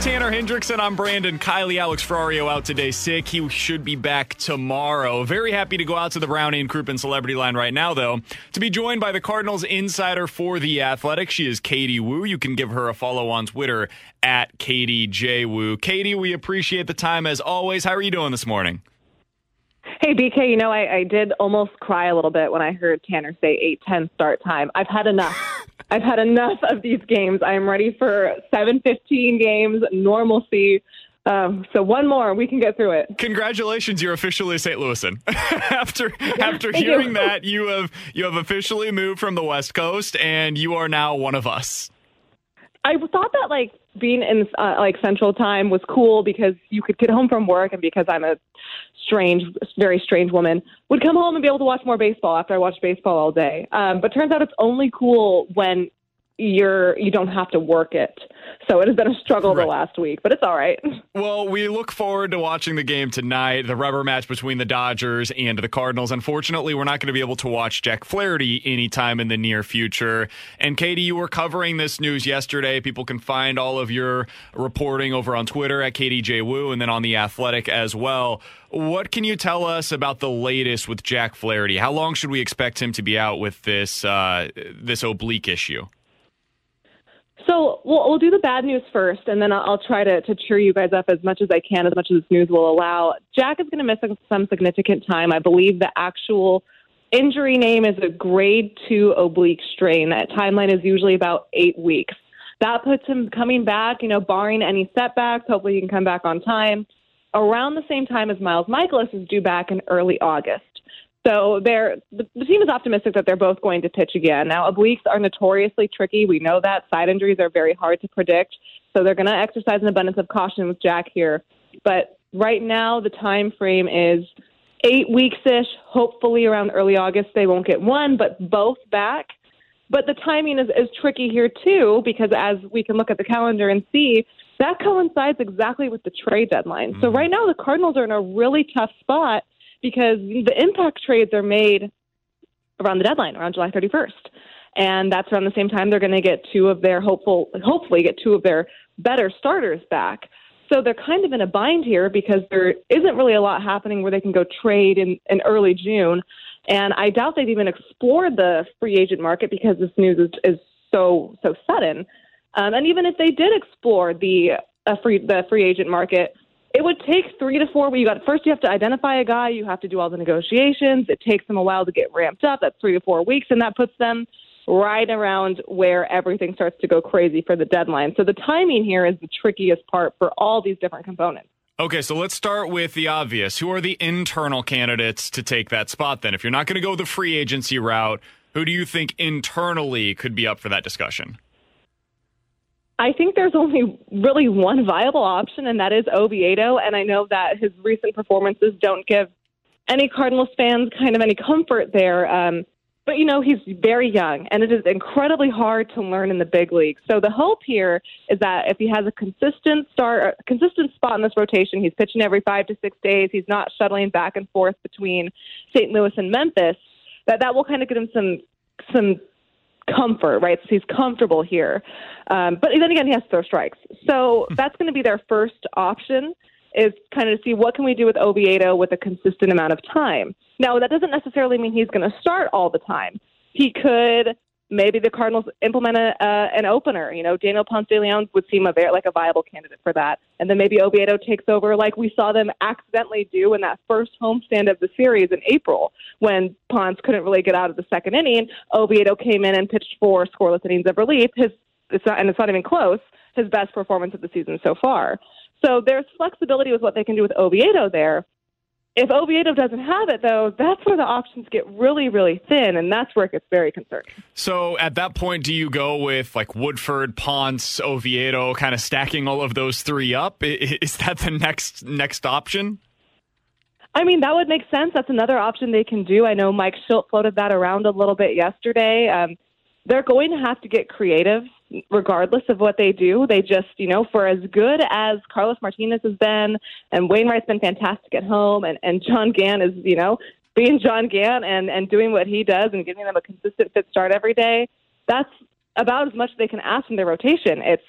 Tanner Hendrickson, I'm Brandon Kiley Alex Ferrario out today sick. He should be back tomorrow. Very happy to go out to the Brownie and Crouppen Celebrity Line right now, though, to be joined by the Cardinals insider for The Athletic. She is Katie Woo. You can give her a follow on Twitter at Katie J. Woo. Katie, we appreciate the time as always. How are you doing this morning? Hey, BK, you know, I, I did almost cry a little bit when I heard Tanner say 8:10 start time. I've had enough. I've had enough of these games. I'm ready for 7:15 games, normalcy. Um, so one more, we can get through it. Congratulations, you're officially a St. Louisan. after Yeah, after hearing you. that, you have you have officially moved from the West Coast, and you are now one of us. I thought that like being in uh, like Central Time was cool because you could get home from work, and because I'm a strange, very strange woman, would come home and be able to watch more baseball after I watched baseball all day. Um, but turns out it's only cool when you're you don't have to work it. So it has been a struggle the last week, but it's all right. Well, we look forward to watching the game tonight, the rubber match between the Dodgers and the Cardinals. Unfortunately, we're not going to be able to watch Jack Flaherty anytime in the near future. And Katie, you were covering this news yesterday. People can find all of your reporting over on Twitter at Katie J. Woo and then on The Athletic as well. What can you tell us about the latest with Jack Flaherty? How long should we expect him to be out with this uh, this oblique issue? So we'll, we'll do the bad news first, and then I'll, I'll try to, to cheer you guys up as much as I can, as much as this news will allow. Jack is going to miss some significant time. I believe the actual injury name is a grade two oblique strain. That timeline is usually about eight weeks. That puts him coming back, you know, barring any setbacks. Hopefully, he can come back on time around the same time as Miles Mikolas is due back in early August. So they're the, the team is optimistic that they're both going to pitch again. Now obliques are notoriously tricky. We know that side injuries are very hard to predict. So they're going to exercise an abundance of caution with Jack here. But right now the time frame is eight weeks ish. Hopefully around early August they won't get one, but both back. But the timing is, is tricky here too because as we can look at the calendar and see that coincides exactly with the trade deadline. So mm-hmm. right now the Cardinals are in a really tough spot because the impact trades are made around the deadline, around July 31st. And that's around the same time they're going to get two of their hopeful, hopefully get two of their better starters back. So they're kind of in a bind here because there isn't really a lot happening where they can go trade in, in early June. And I doubt they've even explored the free agent market because this news is, is so so sudden. Um, and even if they did explore the uh, free the free agent market, it would take three to four. You got first you have to identify a guy, you have to do all the negotiations. It takes them a while to get ramped up. That's three to four weeks, and that puts them right around where everything starts to go crazy for the deadline. So the timing here is the trickiest part for all these different components. Okay, so let's start with the obvious. Who are the internal candidates to take that spot then? If you're not going to go the free agency route, who do you think internally could be up for that discussion? I think there's only really one viable option, and that is Oviedo. And I know that his recent performances don't give any Cardinals fans kind of any comfort there. Um, but you know he's very young, and it is incredibly hard to learn in the big leagues. So the hope here is that if he has a consistent start, a consistent spot in this rotation, he's pitching every five to six days. He's not shuttling back and forth between St. Louis and Memphis. That that will kind of give him some some comfort, right? So he's comfortable here. Um, but then again, he has to throw strikes. So that's going to be their first option is kind of to see what can we do with Oviedo with a consistent amount of time. Now, that doesn't necessarily mean he's going to start all the time, he could maybe the Cardinals implement a, uh, an opener. You know, Daniel Ponce de Leon would seem a very like a viable candidate for that. And then maybe Oviedo takes over, like we saw them accidentally do in that first homestand of the series in April, when Ponce couldn't really get out of the second inning. Oviedo came in and pitched four scoreless innings of relief. His it's not, and it's not even close. His best performance of the season so far. So there's flexibility with what they can do with Oviedo there. If Oviedo doesn't have it, though, that's where the options get really, really thin, and that's where it gets very concerning. So at that point, do you go with like Woodford, Ponce, Oviedo, kind of stacking all of those three up? Is that the next next option? I mean, that would make sense. That's another option they can do. I know Mike Shildt floated that around a little bit yesterday. Um, they're going to have to get creative regardless of what they do. They just, you know, for as good as Carlos Martinez has been and Wainwright's been fantastic at home and, and John Gant is, you know, being John Gant and, and doing what he does and giving them a consistent fit start every day, that's about as much as they can ask from their rotation. It's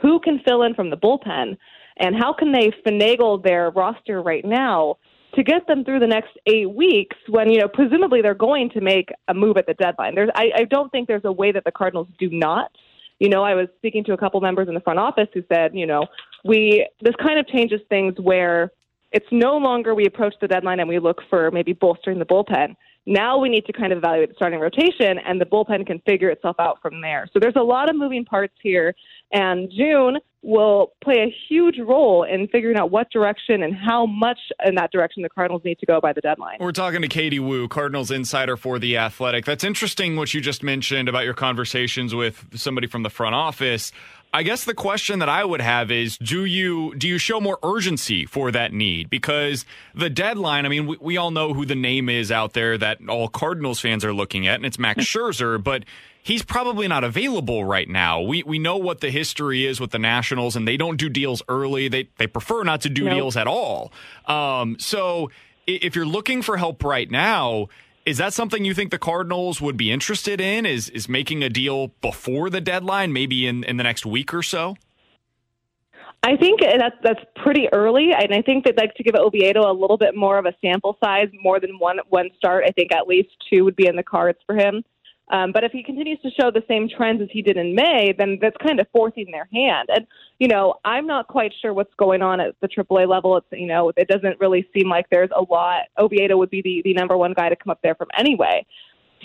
who can fill in from the bullpen and how can they finagle their roster right now to get them through the next eight weeks when, you know, presumably they're going to make a move at the deadline. There's I, I don't think there's a way that the Cardinals do not you know, I was speaking to a couple members in the front office who said, you know, we this kind of changes things where it's no longer we approach the deadline and we look for maybe bolstering the bullpen. Now we need to kind of evaluate the starting rotation, and the bullpen can figure itself out from there. So there's a lot of moving parts here, and June will play a huge role in figuring out what direction and how much in that direction the Cardinals need to go by the deadline. We're talking to Katie Woo, Cardinals insider for The Athletic. That's interesting what you just mentioned about your conversations with somebody from the front office. I guess the question that I would have is do you do you show more urgency for that need because the deadline I mean we, we all know who the name is out there that all Cardinals fans are looking at and it's Max Scherzer but he's probably not available right now. We we know what the history is with the Nationals, and they don't do deals early. They they prefer not to do nope. deals at all. Um, so if you're looking for help right now, is that something you think the Cardinals would be interested in? Is is making a deal before the deadline, maybe in, in the next week or so? I think that's that's pretty early, and I think they'd like to give Oviedo a little bit more of a sample size, more than one one start. I think at least two would be in the cards for him. Um, but if he continues to show the same trends as he did in May, then that's kind of forcing their hand. And you know, I'm not quite sure what's going on at the AAA level. It's you know, it doesn't really seem like there's a lot. Oviedo would be the the number one guy to come up there from anyway.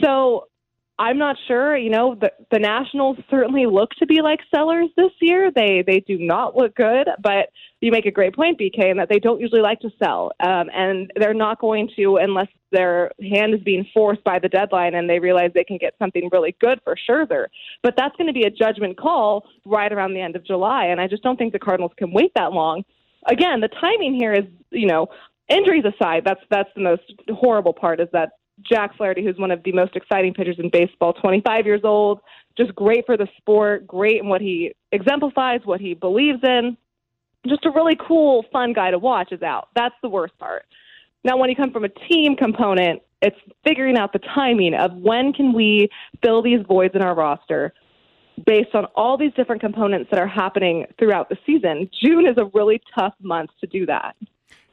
So I'm not sure. You know, the the Nationals certainly look to be like sellers this year. They they do not look good, but you make a great point, BK, in that they don't usually like to sell, um, and they're not going to unless their hand is being forced by the deadline and they realize they can get something really good for Scherzer. But that's going to be a judgment call right around the end of July, and I just don't think the Cardinals can wait that long. Again, the timing here is, you know, injuries aside, that's that's the most horrible part is that Jack Flaherty, who's one of the most exciting pitchers in baseball, 25 years old, just great for the sport, great in what he exemplifies, what he believes in. Just a really cool, fun guy to watch is out. That's the worst part. Now, when you come from a team component, it's figuring out the timing of when can we fill these voids in our roster based on all these different components that are happening throughout the season. June is a really tough month to do that.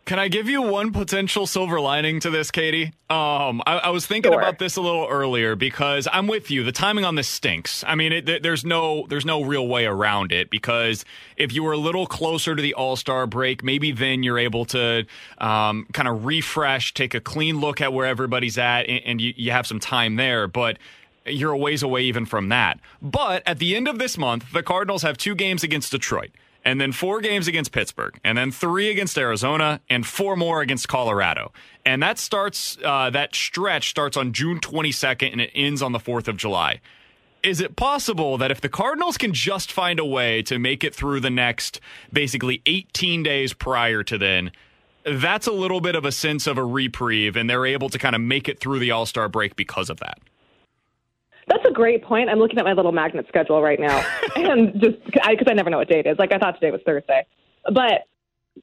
Can I give you one potential silver lining to this, Katie? Um, I, I was thinking sure. about this a little earlier because I'm with you. The timing on this stinks. I mean, it, there's no there's no real way around it because if you were a little closer to the All Star break, maybe then you're able to um, kind of refresh, take a clean look at where everybody's at, and, and you, you have some time there. But you're a ways away even from that. But at the end of this month, the Cardinals have two games against Detroit and then four games against Pittsburgh, and then three against Arizona, and four more against Colorado. And that starts, uh, that stretch starts on June 22nd and it ends on the 4th of July. Is it possible that if the Cardinals can just find a way to make it through the next basically 18 days prior to then, that's a little bit of a sense of a reprieve, and they're able to kind of make it through the All Star break because of that? That's a great point. I'm looking at my little magnet schedule right now, and just because I, I, never know what date it is. Like I thought today was Thursday, but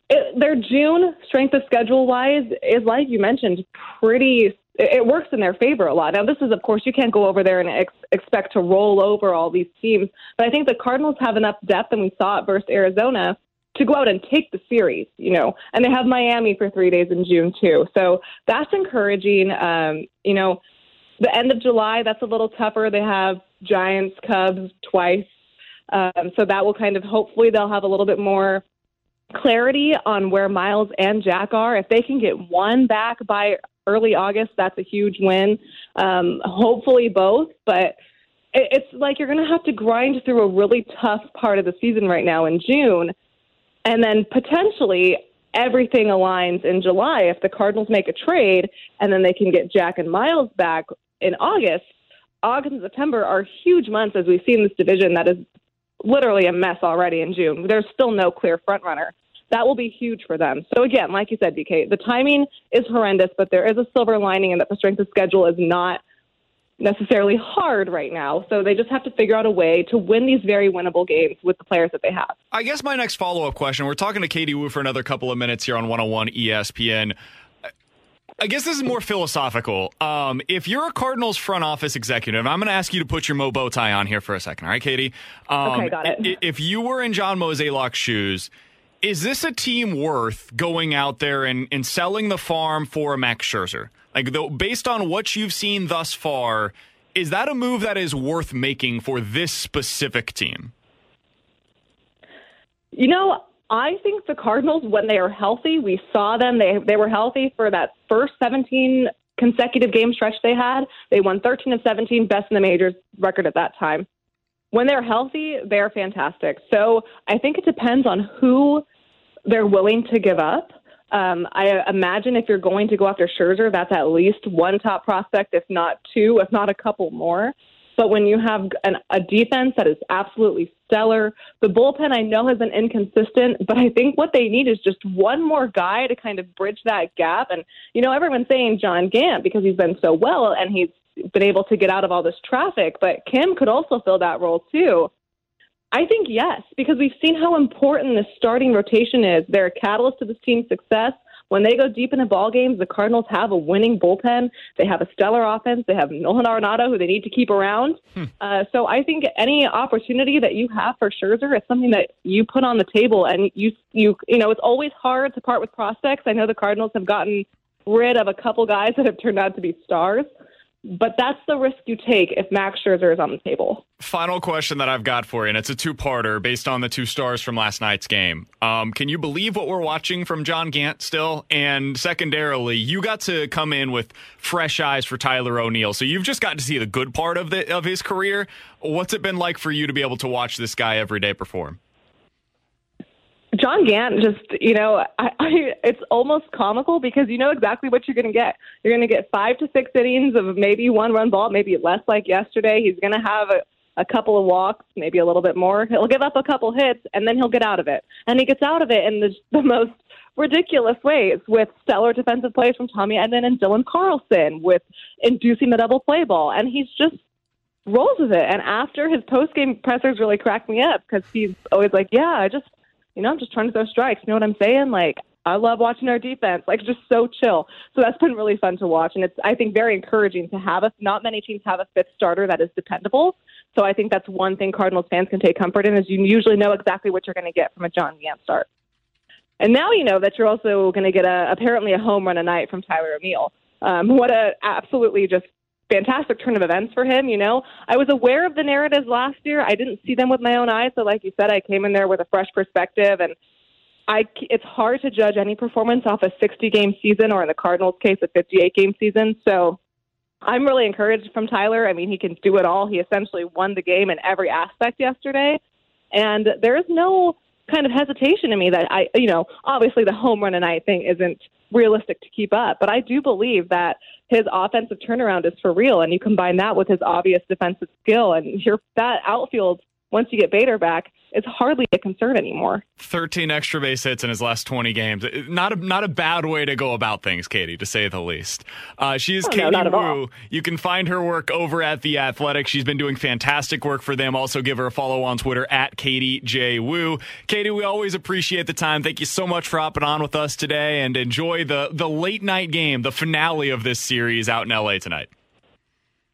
it, their June strength of schedule wise is like you mentioned, pretty. It, works in their favor a lot. Now, this is, of course, you can't go over there and ex- expect to roll over all these teams, but I think the Cardinals have enough depth, and we saw it versus Arizona to go out and take the series, you know, and they have Miami for three days in June too. So that's encouraging. Um, you know, the end of July, that's a little tougher. They have Giants, Cubs twice. Um, so that will kind of hopefully they'll have a little bit more clarity on where Miles and Jack are. If they can get one back by early August, that's a huge win. Um, hopefully both, but it, it's like you're going to have to grind through a really tough part of the season right now in June. And then potentially everything aligns in July if the Cardinals make a trade and then they can get Jack and Miles back in August. August and September are huge months as we see in this division that is literally a mess already in June. There's still no clear front runner. That will be huge for them. So again, like you said, BK, the timing is horrendous, but there is a silver lining in that the strength of schedule is not necessarily hard right now. So they just have to figure out a way to win these very winnable games with the players that they have. I guess my next follow up question we're talking to Katie Woo for another couple of minutes here on 101 ESPN. I guess this is more philosophical. Um, if you're a Cardinals front office executive, I'm going to ask you to put your Mo bow tie on here for a second. All right, Katie? Um, okay, got it. If you were in John Mozeliak's shoes, is this a team worth going out there and, and selling the farm for Max Scherzer? Like, though, based on what you've seen thus far, is that a move that is worth making for this specific team? You know, I think the Cardinals, when they are healthy, we saw them. They they were healthy for that first 17 consecutive game stretch they had. They won 13 of 17, best in the majors record at that time. When they're healthy, they're fantastic. So I think it depends on who they're willing to give up. Um, I imagine if you're going to go after Scherzer, that's at least one top prospect, if not two, if not a couple more. But when you have an, a defense that is absolutely stellar, the bullpen I know has been inconsistent, but I think what they need is just one more guy to kind of bridge that gap. And, you know, everyone's saying John Gant because he's been so well and he's been able to get out of all this traffic, but Kim could also fill that role too. I think yes, because we've seen how important the starting rotation is. They're a catalyst to this team's success. When they go deep into ball games, the Cardinals have a winning bullpen. They have a stellar offense. They have Nolan Arenado, who they need to keep around. Hmm. Uh, so I think any opportunity that you have for Scherzer is something that you put on the table, and you you you know it's always hard to part with prospects. I know the Cardinals have gotten rid of a couple guys that have turned out to be stars. But that's the risk you take if Max Scherzer is on the table. Final question that I've got for you, and it's a two-parter based on the two stars from last night's game. Um, can you believe what we're watching from John Gant still? And secondarily, you got to come in with fresh eyes for Tyler O'Neill, so you've just got to see the good part of the of his career. What's it been like for you to be able to watch this guy every day perform? John Gant just, you know, I, I, it's almost comical because you know exactly what you're going to get. You're going to get five to six innings of maybe one run ball, maybe less like yesterday. He's going to have a, a couple of walks, maybe a little bit more. He'll give up a couple hits, and then he'll get out of it. And he gets out of it in the, the most ridiculous ways with stellar defensive plays from Tommy Edman and Dylan Carlson, with inducing the double play ball. And he's just rolls with it. And after his post game pressers really cracked me up because he's always like, yeah, I just you know, I'm just trying to throw strikes. You know what I'm saying? Like, I love watching our defense. Like, just so chill. So that's been really fun to watch, and it's I think very encouraging to have a. Not many teams have a fifth starter that is dependable. So I think that's one thing Cardinals fans can take comfort in is you usually know exactly what you're going to get from a John Gant start. And now you know that you're also going to get a apparently a home run a night from Tyler O'Neill. Um, what a absolutely just fantastic turn of events for him. You know, I was aware of the narratives last year. I didn't see them with my own eyes. So, like you said, I came in there with a fresh perspective, and I it's hard to judge any performance off a 60 game season, or in the Cardinals' case, a 58 game season. So. I'm really encouraged from Tyler. I mean, he can do it all. He essentially won the game in every aspect yesterday. And there is no kind of hesitation in me that I, you know, obviously the home run a night thing isn't realistic to keep up, but I do believe that his offensive turnaround is for real. And you combine that with his obvious defensive skill, and you're, that outfield once you get Bader back, it's hardly a concern anymore. 13 extra base hits in his last 20 games. Not a not a bad way to go about things, Katie, to say the least. Uh, she is oh, Katie no, Woo. You can find her work over at The Athletic. She's been doing fantastic work for them. Also, give her a follow on Twitter at Katie J. Woo. Katie, we always appreciate the time. Thank you so much for hopping on with us today and enjoy the, the late night game, the finale of this series out in LA tonight.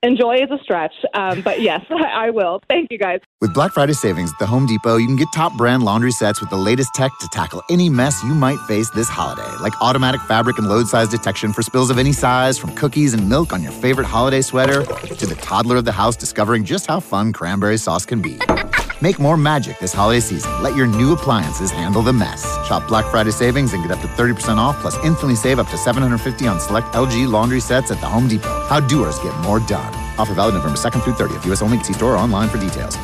Enjoy is a stretch, um, but yes, I will. Thank you guys. With Black Friday savings at the Home Depot, you can get top brand laundry sets with the latest tech to tackle any mess you might face this holiday, like automatic fabric and load size detection for spills of any size, from cookies and milk on your favorite holiday sweater to the toddler of the house discovering just how fun cranberry sauce can be. Make more magic this holiday season. Let your new appliances handle the mess. Shop Black Friday savings and get up to 30% off, plus instantly save up to 750 on select LG laundry sets at the Home Depot. How doers get more done. Offer valid November 2nd through 30th. U.S. only. See store or online for details.